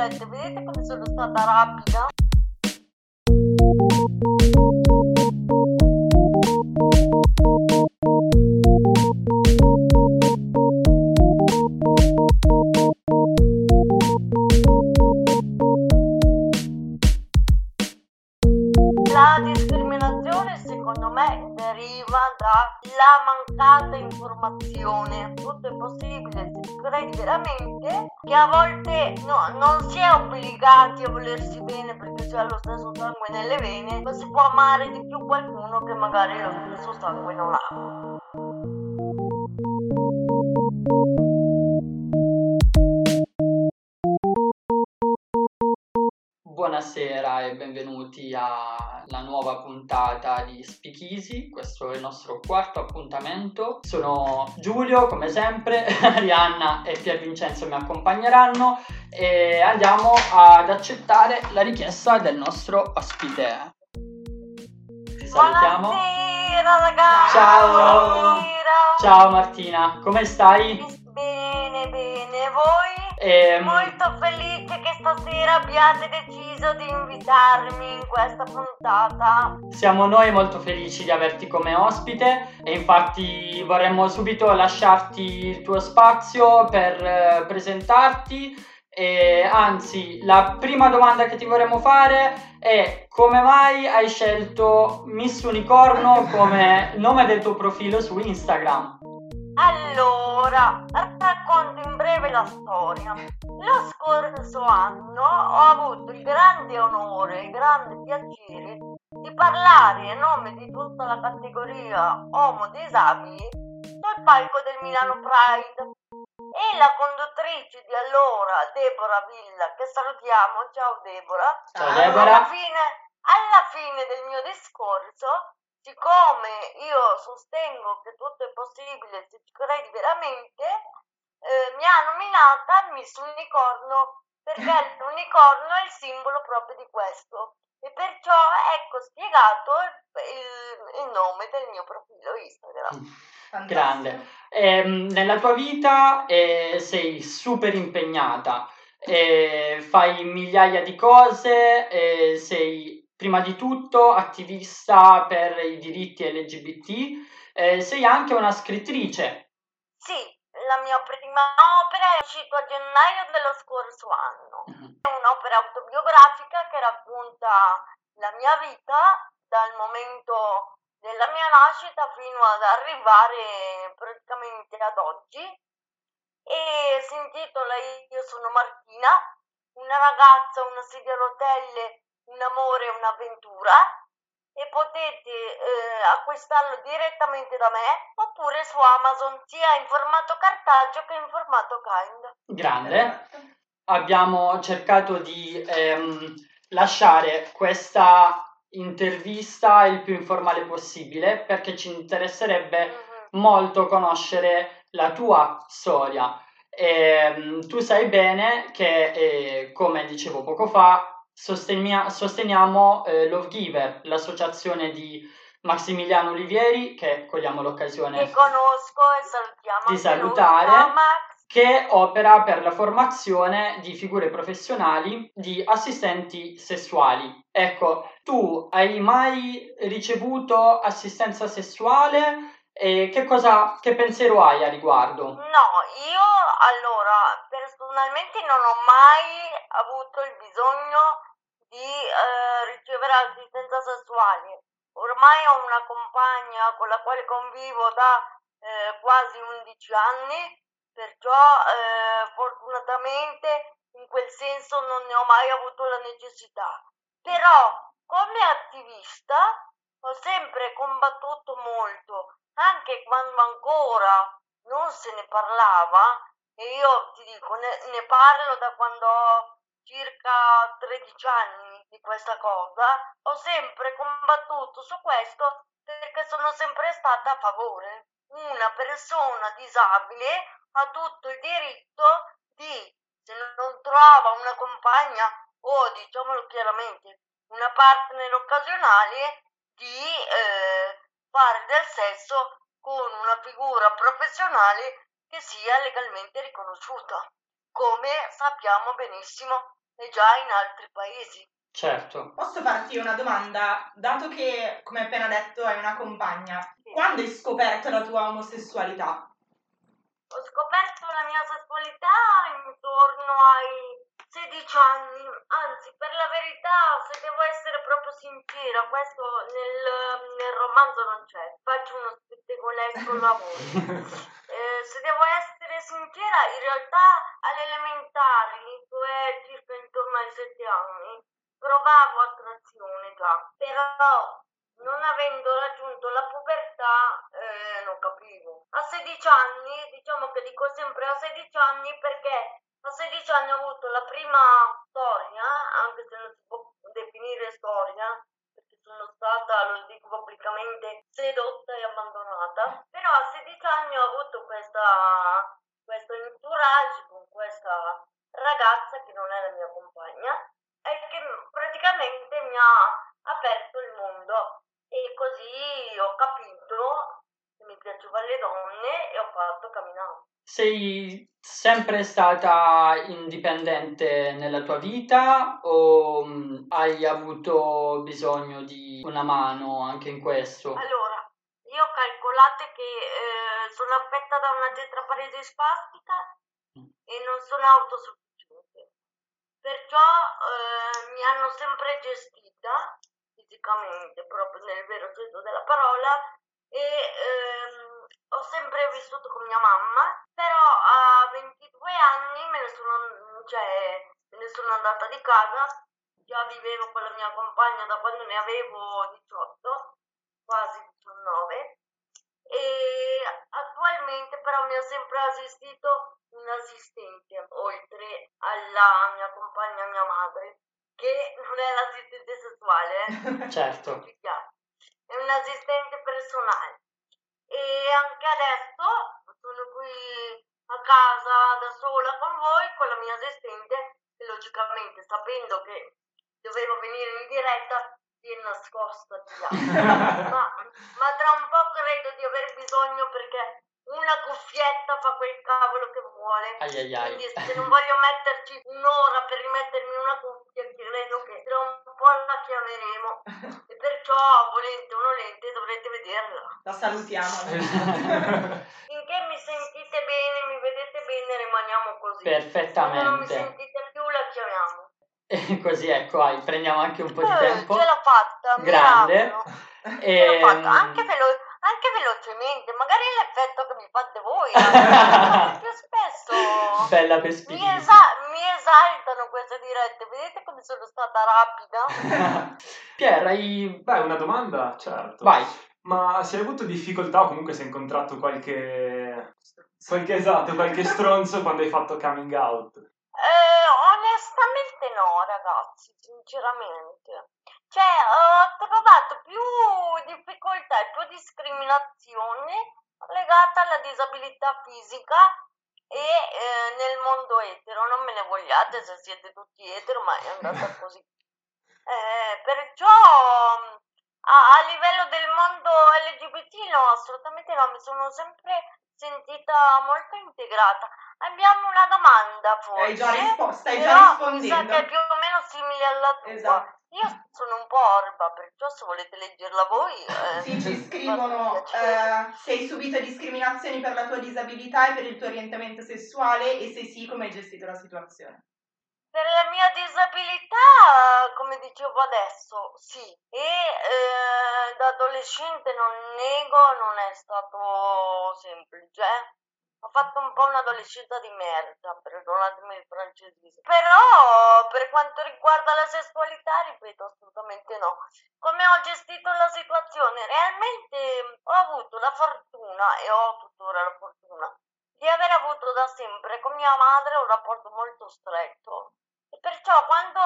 ascoltano queste dirette, vedete come sono stata rapida? Volersi bene perché si ha lo stesso sangue nelle vene, ma si può amare di più qualcuno che magari lo stesso sangue non ha. Buonasera e benvenuti alla nuova puntata di Speakeasy, questo è il nostro quarto appuntamento. Sono Giulio, come sempre, Arianna e Pier Vincenzo mi accompagneranno e andiamo ad accettare la richiesta del nostro ospite. Ti salutiamo. Buonasera ragazzi! Ciao. Buonasera. Ciao Martina, come stai? Bene, bene, voi? Ehm, Molto felice che stasera abbiate deciso di invitarmi in questa puntata. Siamo noi molto felici di averti come ospite e infatti vorremmo subito lasciarti il tuo spazio per eh, presentarti e anzi la prima domanda che ti vorremmo fare è come mai hai scelto Miss Unicorno come nome del tuo profilo su Instagram? Allora, racconto in breve la storia. Lo scorso anno ho avuto il grande onore e il grande piacere di parlare a nome di tutta la categoria Homo disabili sul palco del Milano Pride. E la conduttrice di allora, Deborah Villa, che salutiamo, ciao Deborah, Ciao alla Deborah. fine, alla fine del mio discorso, siccome io sostengo che tutto è possibile se ci credi veramente, eh, mi ha nominata Miss Unicorno perché l'unicorno è il simbolo proprio di questo. E perciò ecco spiegato il, il nome del mio profilo Instagram. Grande. Ehm, nella tua vita eh, sei super impegnata, eh, fai migliaia di cose, eh, sei prima di tutto attivista per i diritti LGBT, eh, sei anche una scrittrice. Sì, la mia prima opera è uscita a gennaio dello scorso anno. È un'opera autobiografica che racconta la mia vita dal momento della mia nascita fino ad arrivare praticamente ad oggi e si intitola Io sono Martina, una ragazza, una sedia a rotelle, un amore, un'avventura e potete eh, acquistarlo direttamente da me oppure su Amazon sia in formato cartaceo che in formato Kind. Grande. Abbiamo cercato di ehm, lasciare questa intervista il più informale possibile perché ci interesserebbe Mhm. molto conoscere la tua storia. Ehm, tu sai bene che, eh, come dicevo poco fa, sostenia- sosteniamo eh, Love Giver, l'associazione di Massimiliano Olivieri, che cogliamo l'occasione Che conosco e salutiamo Di lui. salutare. Che opera per la formazione di figure professionali di assistenti sessuali. Ecco, tu hai mai ricevuto assistenza sessuale? E che cosa, che pensiero hai a riguardo? No, io allora personalmente non ho mai avuto il bisogno di eh, ricevere assistenza sessuale. Ormai ho una compagna con la quale convivo da eh, quasi 11 anni, perciò eh, fortunatamente in quel senso non ne ho mai avuto la necessità. Però come attivista ho sempre combattuto molto, anche quando ancora non se ne parlava e io ti dico, ne, ne parlo da quando ho circa 13 anni di questa cosa, ho sempre combattuto su questo perché sono sempre stata a favore. Una persona disabile ha tutto il diritto di, se non trova una compagna o diciamolo chiaramente, una partner occasionale, di eh, fare del sesso con una figura professionale che sia legalmente riconosciuta. come sappiamo benissimo è già in altri paesi. Certo. Posso farti una domanda? Dato che, come appena detto, hai una compagna, quando hai scoperto la tua omosessualità? Ho scoperto la mia sessualità intorno ai 16 anni, anzi per la verità se devo essere proprio sincera, questo nel, nel romanzo non c'è, faccio uno spettegolesco lavoro. Eh, se devo essere sincera, in realtà alle elementari, cioè circa intorno ai 7 anni, provavo attrazione già, però non avendo raggiunto la pubertà eh, non capivo. A 16 anni, diciamo che dico sempre a 16 anni perché a 16 anni ho avuto la prima storia, anche se non si può definire storia, sono stata, lo dico pubblicamente, sedotta e abbandonata, però a 16 anni ho avuto questa, questo entourage con questa ragazza che non è la mia compagna e che praticamente mi ha aperto il mondo. E così ho capito che mi piacevano le donne e ho fatto camminare. Sei sempre stata indipendente nella tua vita o mh, hai avuto bisogno di una mano anche in questo? Allora, io calcolate che eh, sono affetta da una tetraparesi spastica e non sono autosufficiente. Perciò eh, mi hanno sempre gestita fisicamente, proprio nel vero senso della parola, e ehm, ho sempre vissuto con mia mamma, però a 22 anni me ne sono, cioè, me ne sono andata di casa, già vivevo con la mia compagna da quando ne avevo 18, quasi 19, e attualmente però mi ha sempre assistito un assistente, oltre alla mia compagna, mia madre, che non è l'assistente sessuale, eh? Certo. È un assistente personale. E anche adesso sono qui a casa da sola con voi, con la mia assistente, e logicamente sapendo che dovevo venire in diretta, si è nascosta di là. ma, ma tra un po' credo di aver bisogno perché una cuffietta fa quel cavolo che vuole. Ai ai ai. Quindi se non voglio metterci un'ora per rimettermi una cuffia, credo che tra un po' la chiameremo. E perciò, volente o nolente, dovrete vederla. La salutiamo. Finché mi sentite bene, mi vedete bene, rimaniamo così. Se non mi Perfettamente. sentite più, la chiamiamo. E così ecco, vai, prendiamo anche un po' di Eh, tempo. ce l'ho fatta, Grande. miracolo. Ce l'ho fatta, anche, velo- anche velocemente, magari è l'effetto che mi fate voi, eh. più spesso. Bella per Mi, esa- mi esaltano queste dirette, vedete come sono stata rapida? Pier, hai... Beh, una domanda, certo. Vai. Ma se hai avuto difficoltà o comunque se hai incontrato qualche... qualche esatto, qualche stronzo quando hai fatto coming out? Eh, onestamente no, ragazzi, sinceramente. Cioè, ho trovato più difficoltà e più discriminazione legata alla disabilità fisica e eh, nel mondo etero. Non me ne vogliate se siete tutti etero, ma è andata così. Eh, perciò a, a livello del mondo LGBT no, assolutamente no, mi sono sempre sentita molto integrata. Abbiamo una domanda forse. Hai già risposto, stai già però mi sa rispondendo. che è più o meno simile alla tua. Esatto. Io sono un po' orba, perciò se volete leggerla voi... eh, Sì, ci scrivono eh, se hai subito discriminazioni per la tua disabilità e per il tuo orientamento sessuale e se sì, come hai gestito la situazione. Per la mia disabilità, come dicevo adesso, sì. E eh, da adolescente non nego, non è stato semplice. Ho fatto un po' un'adolescenza di merda, perdonatemi il francesismo. Però per quanto riguarda la sessualità, ripeto, assolutamente no. Come ho gestito la situazione? Realmente ho avuto la fortuna, e ho tuttora la fortuna, di aver avuto da sempre con mia madre un rapporto molto stretto. E perciò quando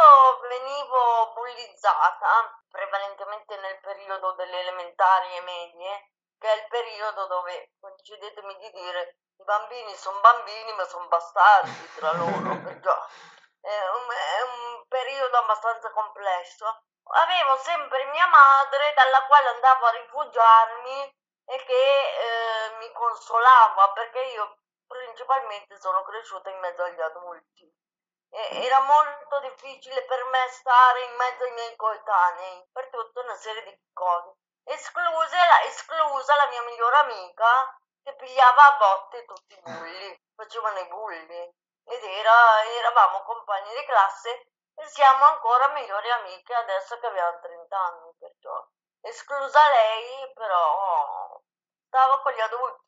venivo bullizzata, prevalentemente nel periodo delle elementari e medie, che è il periodo dove, concedetemi di dire, i bambini sono bambini ma sono bastardi tra loro, perciò è un, è un periodo abbastanza complesso. Avevo sempre mia madre dalla quale andavo a rifugiarmi e che eh, mi consolava perché io principalmente sono cresciuta in mezzo agli adulti. E era molto difficile per me stare in mezzo ai miei coetanei per tutta una serie di cose. Escluse la, esclusa la mia migliore amica che pigliava a botte tutti i bulli, facevano i bulli. Ed era, eravamo compagni di classe e siamo ancora migliori amiche adesso che abbiamo 30 anni, perciò esclusa lei, però stavo con gli adulti.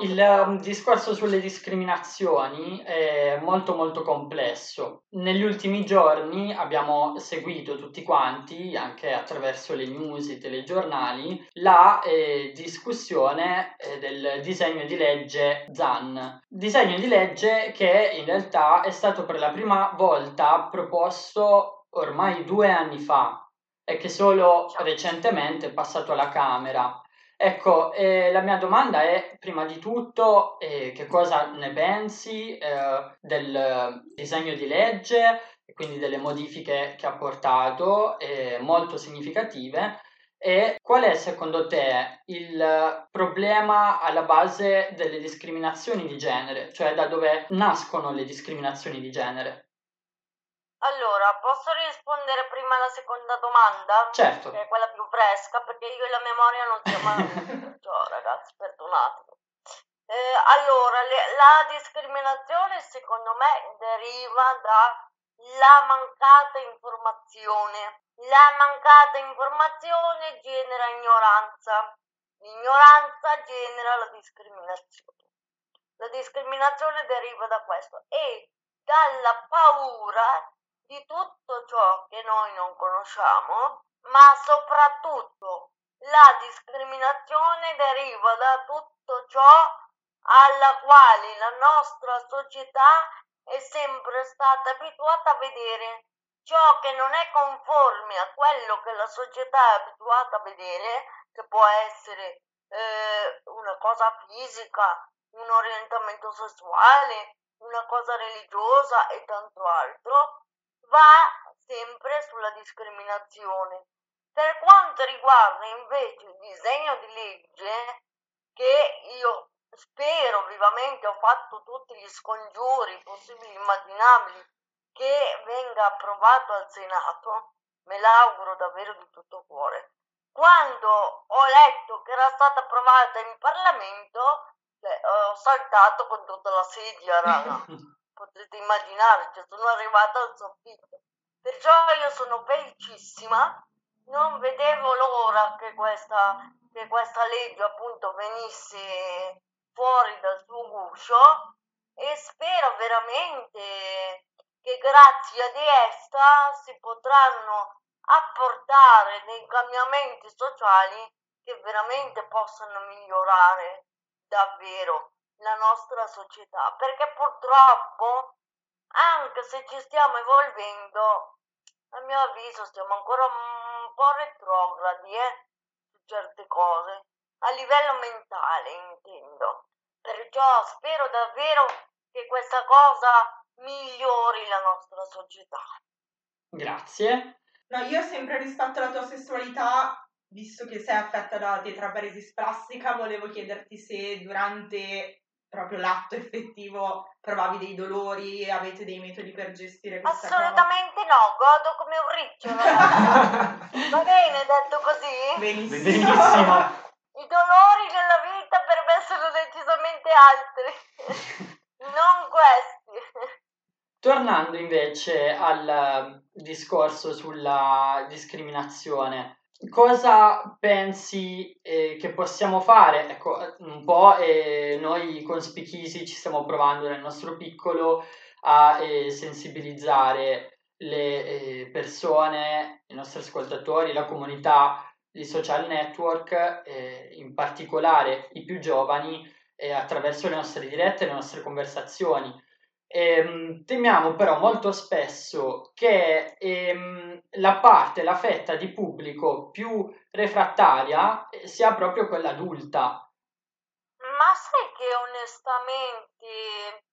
Il um, discorso sulle discriminazioni è molto molto complesso. Negli ultimi giorni abbiamo seguito tutti quanti, anche attraverso le news, i telegiornali, la eh, discussione eh, del disegno di legge ZAN. Disegno di legge che in realtà è stato per la prima volta proposto ormai due anni fa e che solo recentemente è passato alla Camera. Ecco, eh, la mia domanda è, prima di tutto, eh, che cosa ne pensi eh, del disegno di legge quindi delle modifiche che ha portato, molto significative, e qual è secondo te il problema alla base delle discriminazioni di genere, cioè da dove nascono le discriminazioni di genere? Allora, posso rispondere prima alla seconda domanda? Certo. Che è quella più fresca, perché io e la memoria non siamo mai... Ciao ragazzi, perdonatemi. Eh, allora, le, la discriminazione secondo me deriva dalla mancata informazione. La mancata informazione genera ignoranza. L'ignoranza genera la discriminazione. La discriminazione deriva da questo e dalla paura di tutto ciò che noi non conosciamo, ma soprattutto la discriminazione deriva da tutto ciò alla quale la nostra società è sempre stata abituata a vedere. Ciò che non è conforme a quello che la società è abituata a vedere, che può essere eh, una cosa fisica, un orientamento sessuale, una cosa religiosa e tanto altro, va sempre sulla discriminazione. Per quanto riguarda invece il disegno di legge, che io spero vivamente, ho fatto tutti gli scongiuri possibili e immaginabili che venga approvato al Senato, me l'auguro davvero di tutto cuore. Quando ho letto che era stata approvata in Parlamento, cioè, ho saltato con tutta la sedia, raga. potete immaginare, cioè sono arrivata al soffitto. Perciò io sono felicissima, non vedevo l'ora che questa, che questa legge appunto venisse fuori dal suo guscio e spero veramente che grazie ad essa si potranno apportare dei cambiamenti sociali che veramente possano migliorare davvero la nostra società, perché purtroppo, anche se ci stiamo evolvendo, a mio avviso stiamo ancora un po' retrogradi eh, su certe cose, a livello mentale intendo. Perciò spero davvero che questa cosa migliori la nostra società. Grazie. No, io sempre rispetto alla tua sessualità, visto che sei affetta da tetraparesi splastica, volevo chiederti se durante proprio l'atto effettivo provavi dei dolori, avete dei metodi per gestire questa Assolutamente cosa? no, godo come un riccio. Va bene detto così? Benissimo. Benissimo. I dolori nella vita per me sono decisamente altri, non questi. Tornando invece al discorso sulla discriminazione, cosa pensi eh, che possiamo fare? Ecco, un po' eh, noi con Spichisi ci stiamo provando nel nostro piccolo a eh, sensibilizzare le eh, persone, i nostri ascoltatori, la comunità di social network, eh, in particolare i più giovani, eh, attraverso le nostre dirette, le nostre conversazioni Ehm, temiamo però molto spesso che ehm, la parte, la fetta di pubblico più refrattaria eh, sia proprio quella adulta. Ma sai che onestamente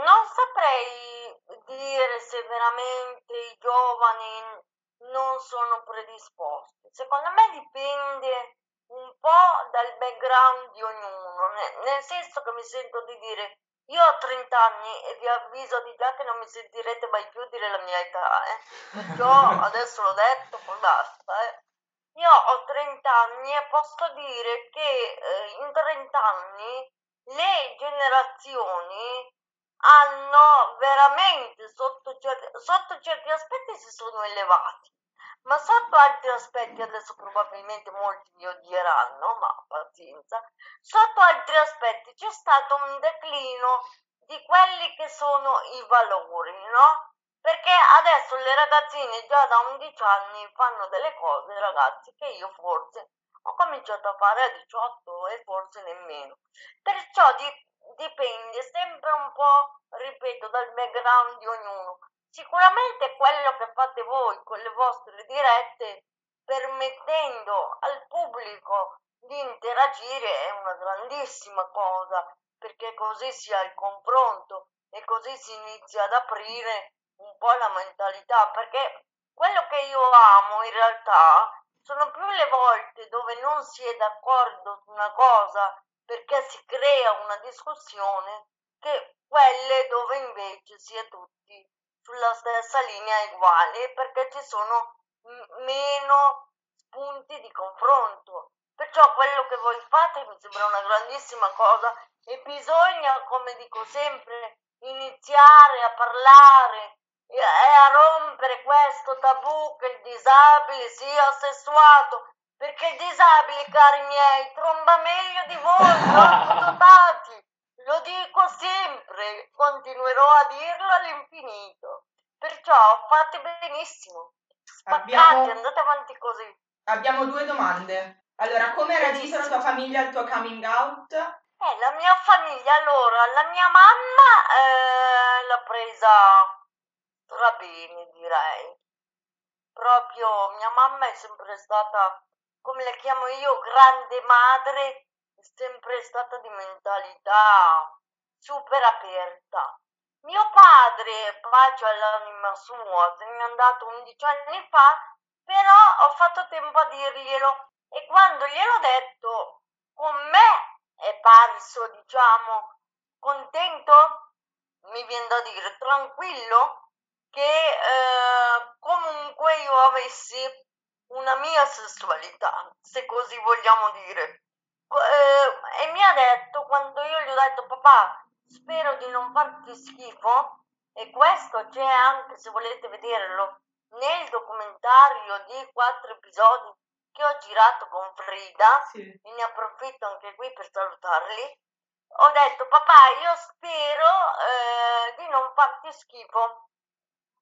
non saprei dire se veramente i giovani non sono predisposti. Secondo me dipende un po' dal background di ognuno, nel senso che mi sento di dire Io ho 30 anni e vi avviso di già che non mi sentirete mai più dire la mia età, eh. Perciò adesso l'ho detto, poi basta, eh. Io ho 30 anni e posso dire che eh, in 30 anni le generazioni hanno veramente sotto certi, sotto certi aspetti si sono elevati, ma sotto altri aspetti, adesso probabilmente molti mi odieranno, ma pazienza, sotto altri aspetti c'è stato un declino di quelli che sono i valori, no? Perché adesso le ragazzine già da 11 anni fanno delle cose, ragazzi, che io forse ho cominciato a fare a 18 e forse nemmeno. Perciò di, dipende sempre un po', ripeto, dal background di ognuno. Sicuramente quello che fate voi con le vostre dirette, permettendo al pubblico di interagire, è una grandissima cosa, perché così si ha il confronto e così si inizia ad aprire un po' la mentalità, perché quello che io amo in realtà sono più le volte dove non si è d'accordo su una cosa perché si crea una discussione che quelle dove invece si è tutti sulla stessa linea uguale perché ci sono m- meno punti di confronto. Perciò quello che voi fate mi sembra una grandissima cosa e bisogna, come dico sempre, iniziare a parlare e a rompere questo tabù che il disabile sia sessuato, perché il disabile, cari miei, tromba meglio di voi, dotati. Lo dico sempre, continuerò a dirlo all'infinito. Perciò fate benissimo. Spaccate, Abbiamo- andate avanti così. Abbiamo due domande. Allora, come ha reagito la tua famiglia al tuo coming out? Eh, la mia famiglia, allora, la mia mamma eh, l'ha presa stra bene, direi. Proprio mia mamma è sempre stata, come la chiamo io, grande madre, sempre stata di mentalità super aperta. Mio padre, pace all'anima sua, se n'è andato 11 anni fa, però ho fatto tempo a dirglielo e quando gliel'ho detto con me è parso, diciamo, contento, mi viene da dire, tranquillo, che eh, comunque io avessi una mia sessualità, se così vogliamo dire. Eh, e mi ha detto, quando io gli ho detto, papà, spero di non farti schifo, e questo c'è anche, se volete vederlo, nel documentario di quattro episodi che ho girato con Frida, Sì. e ne approfitto anche qui per salutarli. Ho detto, papà, io spero eh, di non farti schifo.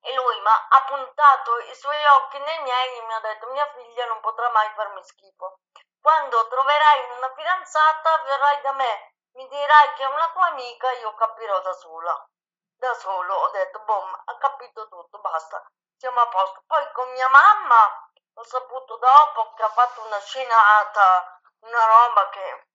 E lui mi ha puntato i suoi occhi nei miei e mi ha detto, mia figlia non potrà mai farmi schifo. Quando troverai una fidanzata, verrai da me, mi dirai che è una tua amica, io capirò da sola. Da solo ho detto, boh, ha capito tutto, basta, siamo a posto. Poi con mia mamma ho saputo dopo che ha fatto una scenata, una roba che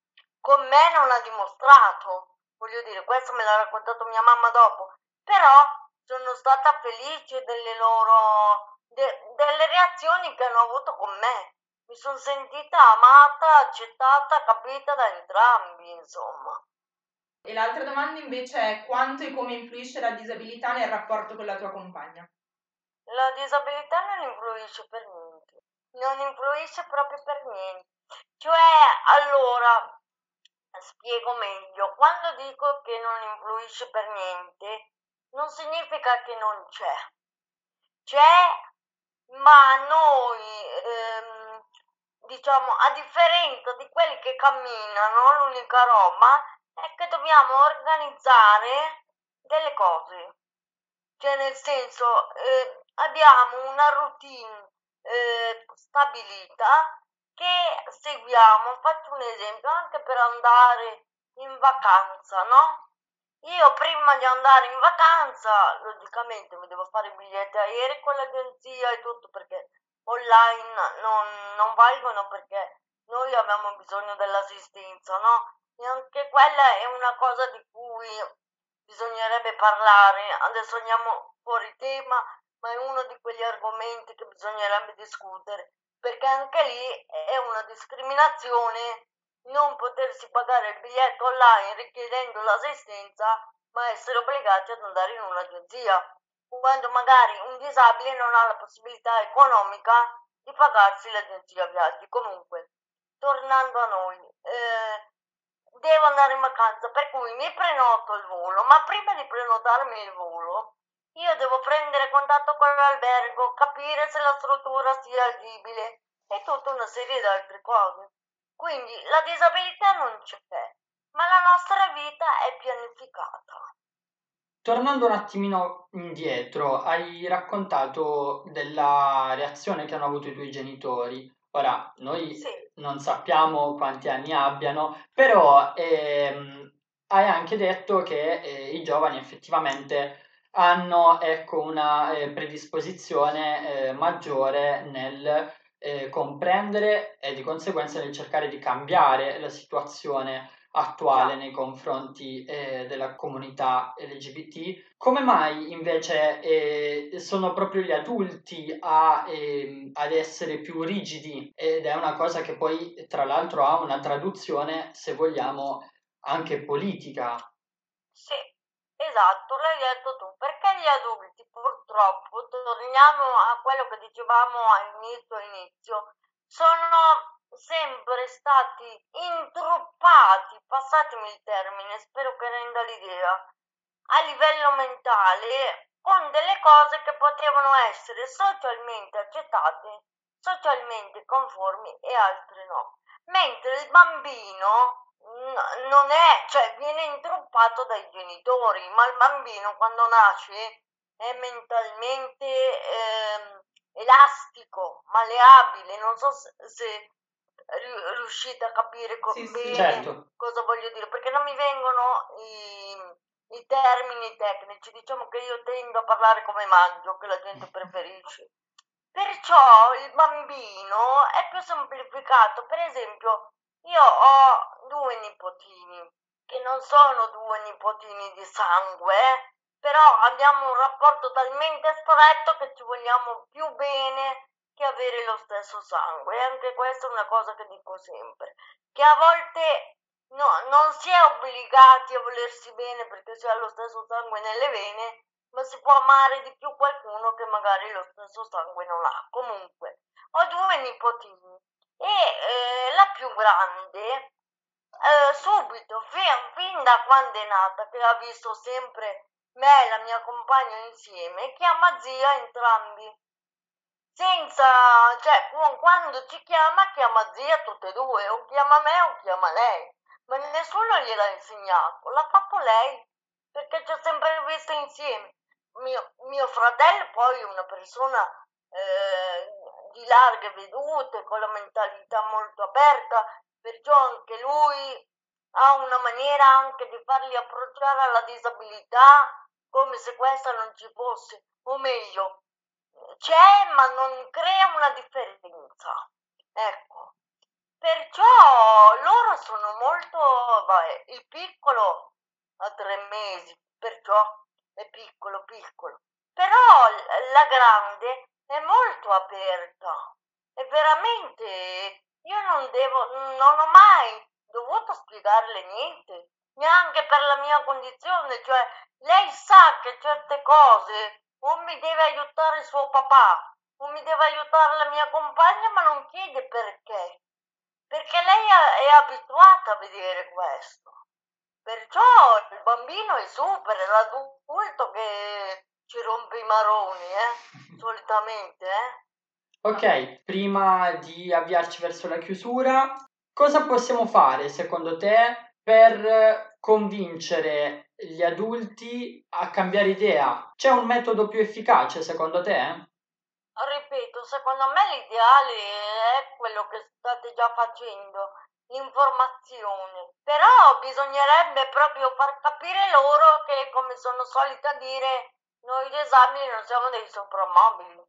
con me non ha dimostrato. Voglio dire, questo me l'ha raccontato mia mamma dopo. Però sono stata felice delle loro de- delle reazioni che hanno avuto con me. Mi sono sentita amata, accettata, capita da entrambi, insomma. E l'altra domanda invece è quanto e come influisce la disabilità nel rapporto con la tua compagna? La disabilità non influisce per niente, non influisce proprio per niente. Cioè, allora, spiego meglio, quando dico che non influisce per niente, non significa che non c'è. C'è, ma noi, ehm, diciamo, a differenza di quelli che camminano, l'unica roba è che dobbiamo organizzare delle cose. Cioè, nel senso, eh, abbiamo una routine eh, stabilita che seguiamo. Faccio un esempio, anche per andare in vacanza, no? Io prima di andare in vacanza, logicamente mi devo fare i biglietti aerei con l'agenzia e tutto perché online non, non valgono perché noi abbiamo bisogno dell'assistenza, no? E anche quella è una cosa di cui bisognerebbe parlare. Adesso andiamo fuori tema, ma è uno di quegli argomenti che bisognerebbe discutere, perché anche lì è una discriminazione non potersi pagare il biglietto online richiedendo l'assistenza ma essere obbligati ad andare in un'agenzia, quando magari un disabile non ha la possibilità economica di pagarsi l'agenzia viaggi. Comunque, tornando a noi, eh, devo andare in vacanza, per cui mi prenoto il volo, ma prima di prenotarmi il volo, io devo prendere contatto con l'albergo, capire se la struttura sia agibile e tutta una serie di altre cose. Quindi la disabilità non c'è, ma la nostra vita è pianificata. Tornando un attimino indietro, hai raccontato della reazione che hanno avuto i tuoi genitori. Ora, noi Sì, non sappiamo quanti anni abbiano, però ehm, hai anche detto che eh, i giovani effettivamente hanno ecco, una eh, predisposizione eh, maggiore nel eh, comprendere e di conseguenza nel cercare di cambiare la situazione attuale nei confronti eh, della comunità LGBT. Come mai invece eh, sono proprio gli adulti a, ehm, ad essere più rigidi ed è una cosa che poi tra l'altro ha una traduzione, se vogliamo, anche politica. Sì, esatto, l'hai detto tu, perché gli adulti purtroppo, torniamo a quello che dicevamo all'inizio, inizio, sono sempre stati intruppati, passatemi il termine, spero che renda l'idea, a livello mentale con delle cose che potevano essere socialmente accettate, socialmente conformi e altre no. Mentre il bambino n- non è, cioè viene intruppato dai genitori, ma il bambino quando nasce è mentalmente ehm, elastico, malleabile, non so se, se riuscite a capire co- Sì, sì. bene Certo, cosa voglio dire, perché non mi vengono i, i termini tecnici, diciamo che io tendo a parlare come mangio, che la gente preferisce. Perciò il bambino è più semplificato. Per esempio, io ho due nipotini, che non sono due nipotini di sangue, eh, però abbiamo un rapporto talmente stretto che ci vogliamo più bene che avere lo stesso sangue. E anche questa è una cosa che dico sempre, che a volte no, non si è obbligati a volersi bene perché si ha lo stesso sangue nelle vene, ma si può amare di più qualcuno che magari lo stesso sangue non ha. Comunque, ho due nipotini e eh, la più grande, eh, subito, fin, fin da quando è nata, che ha visto sempre me e la mia compagna insieme, chiama zia entrambi. Senza, cioè, qu- quando ci chiama, chiama zia tutte e due, o chiama me o chiama lei, ma nessuno gliel'ha insegnato, l'ha fatto lei, perché ci ha sempre visto insieme. Mio, mio fratello poi è una persona eh, di larghe vedute, con la mentalità molto aperta, perciò anche lui ha una maniera anche di farli approcciare alla disabilità come se questa non ci fosse, o meglio, c'è ma non crea una differenza. Ecco. Perciò loro sono molto, vabbè, il piccolo ha tre mesi, perciò è piccolo piccolo. Però la grande è molto aperta. E veramente io non devo, non ho mai dovuto spiegarle niente, neanche per la mia condizione, cioè lei sa che certe cose o mi deve aiutare suo papà o mi deve aiutare la mia compagna, ma non chiede perché, perché lei è abituata a vedere questo. Perciò il bambino è super, è l'adulto che ci rompe i maroni, eh, solitamente, eh. Ok, prima di avviarci verso la chiusura, cosa possiamo fare secondo te per convincere gli adulti a cambiare idea? C'è un metodo più efficace secondo te? Ripeto, secondo me l'ideale è quello che state già facendo, l'informazione. Però bisognerebbe proprio far capire loro che, come sono solita dire, noi disabili non siamo dei soprammobili,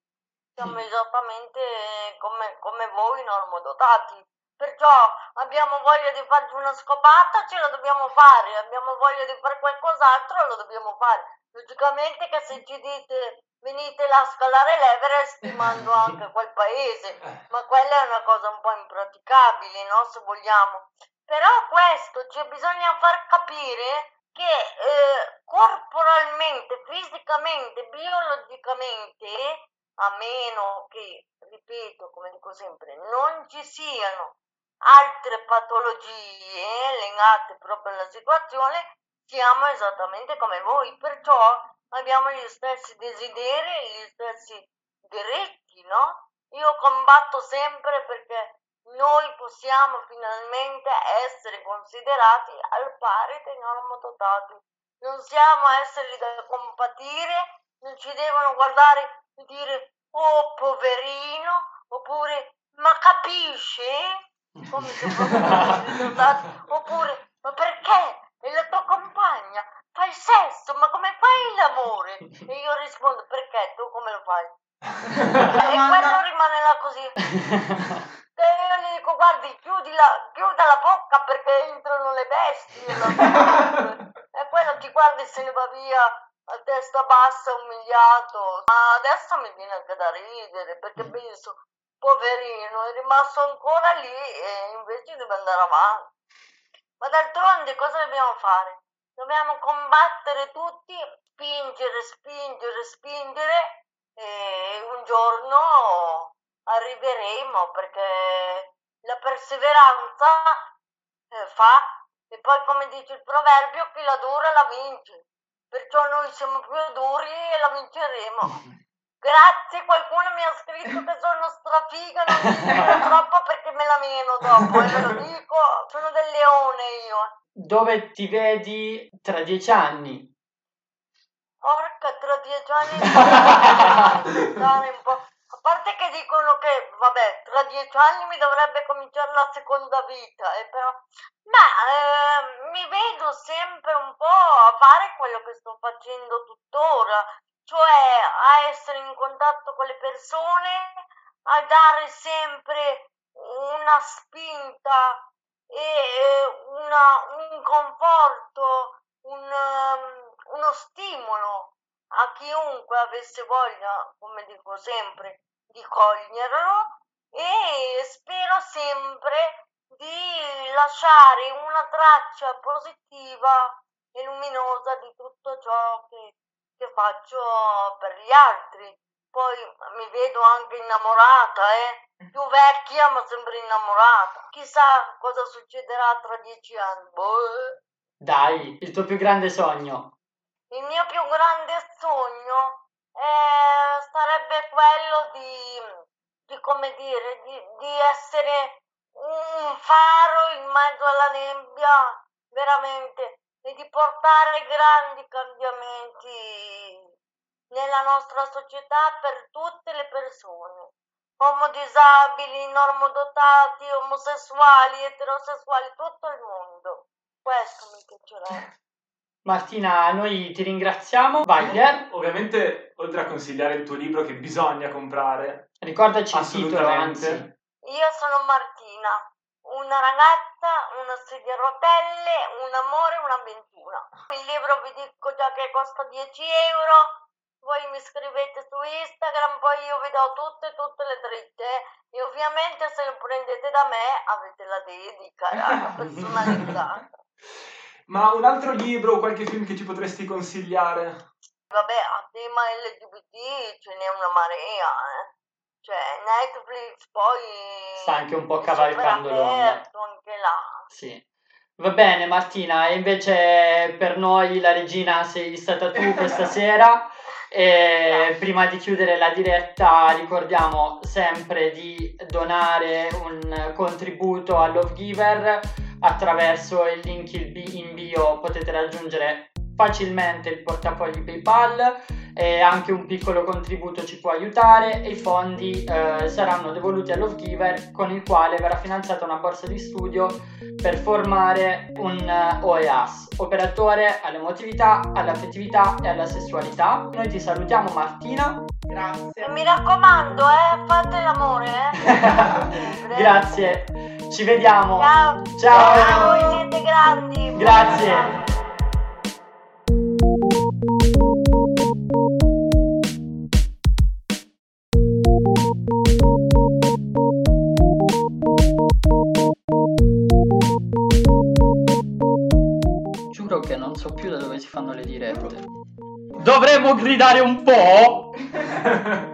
siamo esattamente come, come voi normodotati. Perciò abbiamo voglia di farci una scopata, ce la dobbiamo fare, abbiamo voglia di fare qualcos'altro, lo dobbiamo fare. Logicamente che se ci dite venite là a scalare l'Everest ti mando anche a quel paese, ma quella è una cosa un po' impraticabile, no? Se vogliamo. Però questo, cioè bisogna far capire che eh, corporalmente, fisicamente, biologicamente, a meno che, ripeto, come dico sempre, non ci siano altre patologie legate proprio alla situazione, siamo esattamente come voi, perciò abbiamo gli stessi desideri, gli stessi diritti, no? Io combatto sempre perché noi possiamo finalmente essere considerati al pari dei normodotati. Non siamo esseri da compatire, non ci devono guardare e dire oh poverino, oppure ma capisci? Come se fossero oppure ma perché? E la tua compagna fa il sesso, ma come fai l'amore? E io rispondo perché tu come lo fai? e quello rimane là così. E io gli dico, guardi, chiudi la, chiuda la bocca perché entrano le bestie. e quello ti guarda e se ne va via a testa bassa, umiliato. Ma adesso mi viene anche da ridere perché penso, poverino, è rimasto ancora lì e invece deve andare avanti. Ma d'altronde cosa dobbiamo fare? Dobbiamo combattere tutti, spingere, spingere, spingere e un giorno arriveremo perché la perseveranza eh, fa e poi come dice il proverbio chi la dura la vince perciò noi siamo più duri e la vinceremo grazie qualcuno mi ha scritto che sono strafiga non mi dico troppo perché me la meno dopo e ve lo dico. Sono del leone io. Dove ti vedi tra dieci anni? Porca tra dieci anni un po' A parte che dicono che, vabbè, tra dieci anni mi dovrebbe cominciare la seconda vita, eh, però, ma eh, mi vedo sempre un po' a fare quello che sto facendo tuttora, cioè a essere in contatto con le persone, a dare sempre una spinta e una, un conforto, un, um, uno stimolo a chiunque avesse voglia, come dico sempre, di coglierlo e spero sempre di lasciare una traccia positiva e luminosa di tutto ciò che, che faccio per gli altri. Poi mi vedo anche innamorata, eh? più vecchia ma sempre innamorata. Chissà cosa succederà tra dieci anni. Boh. Dai, il tuo più grande sogno. Il mio più grande sogno eh, sarebbe quello di, di come dire, di, di essere un faro in mezzo alla nebbia, veramente, e di portare grandi cambiamenti nella nostra società per tutte le persone, uomo disabili, normodotati, omosessuali, eterosessuali, tutto il mondo. Questo mi piacerebbe. Martina, noi ti ringraziamo. Vai, Pier. Ovviamente, oltre a consigliare il tuo libro che bisogna comprare, ricordaci il titolo, anzi. Io sono Martina, una ragazza, una sedia a rotelle, un amore, un'avventura. Il libro vi dico già che costa 10 euro. Voi mi scrivete su Instagram, poi io vi do tutte, tutte le dritte. E ovviamente se lo prendete da me avete la dedica, la personalizzata. Ma un altro libro o qualche film che ci potresti consigliare? Vabbè, a tema LGBT ce n'è una marea, eh. Cioè, Netflix poi... Sta anche un po' cavalcando l'onda. anche là. Sì. Va bene Martina, e invece per noi la regina sei stata tu questa sera. E prima di chiudere la diretta ricordiamo sempre di donare un contributo a Love Giver attraverso il link in bio potete raggiungere facilmente il portafogli PayPal e anche un piccolo contributo ci può aiutare e i fondi eh, saranno devoluti a Love Giver con il quale verrà finanziata una borsa di studio per formare un uh, OEAS, operatore all'emotività, all'affettività e alla sessualità. Noi ti salutiamo Martina. Grazie. Mi raccomando, eh, fate l'amore, eh. Grazie. Ci vediamo. Ciao. Ciao. Ciao, siete grandi. Grazie. Dirette. Dovremmo gridare un po'?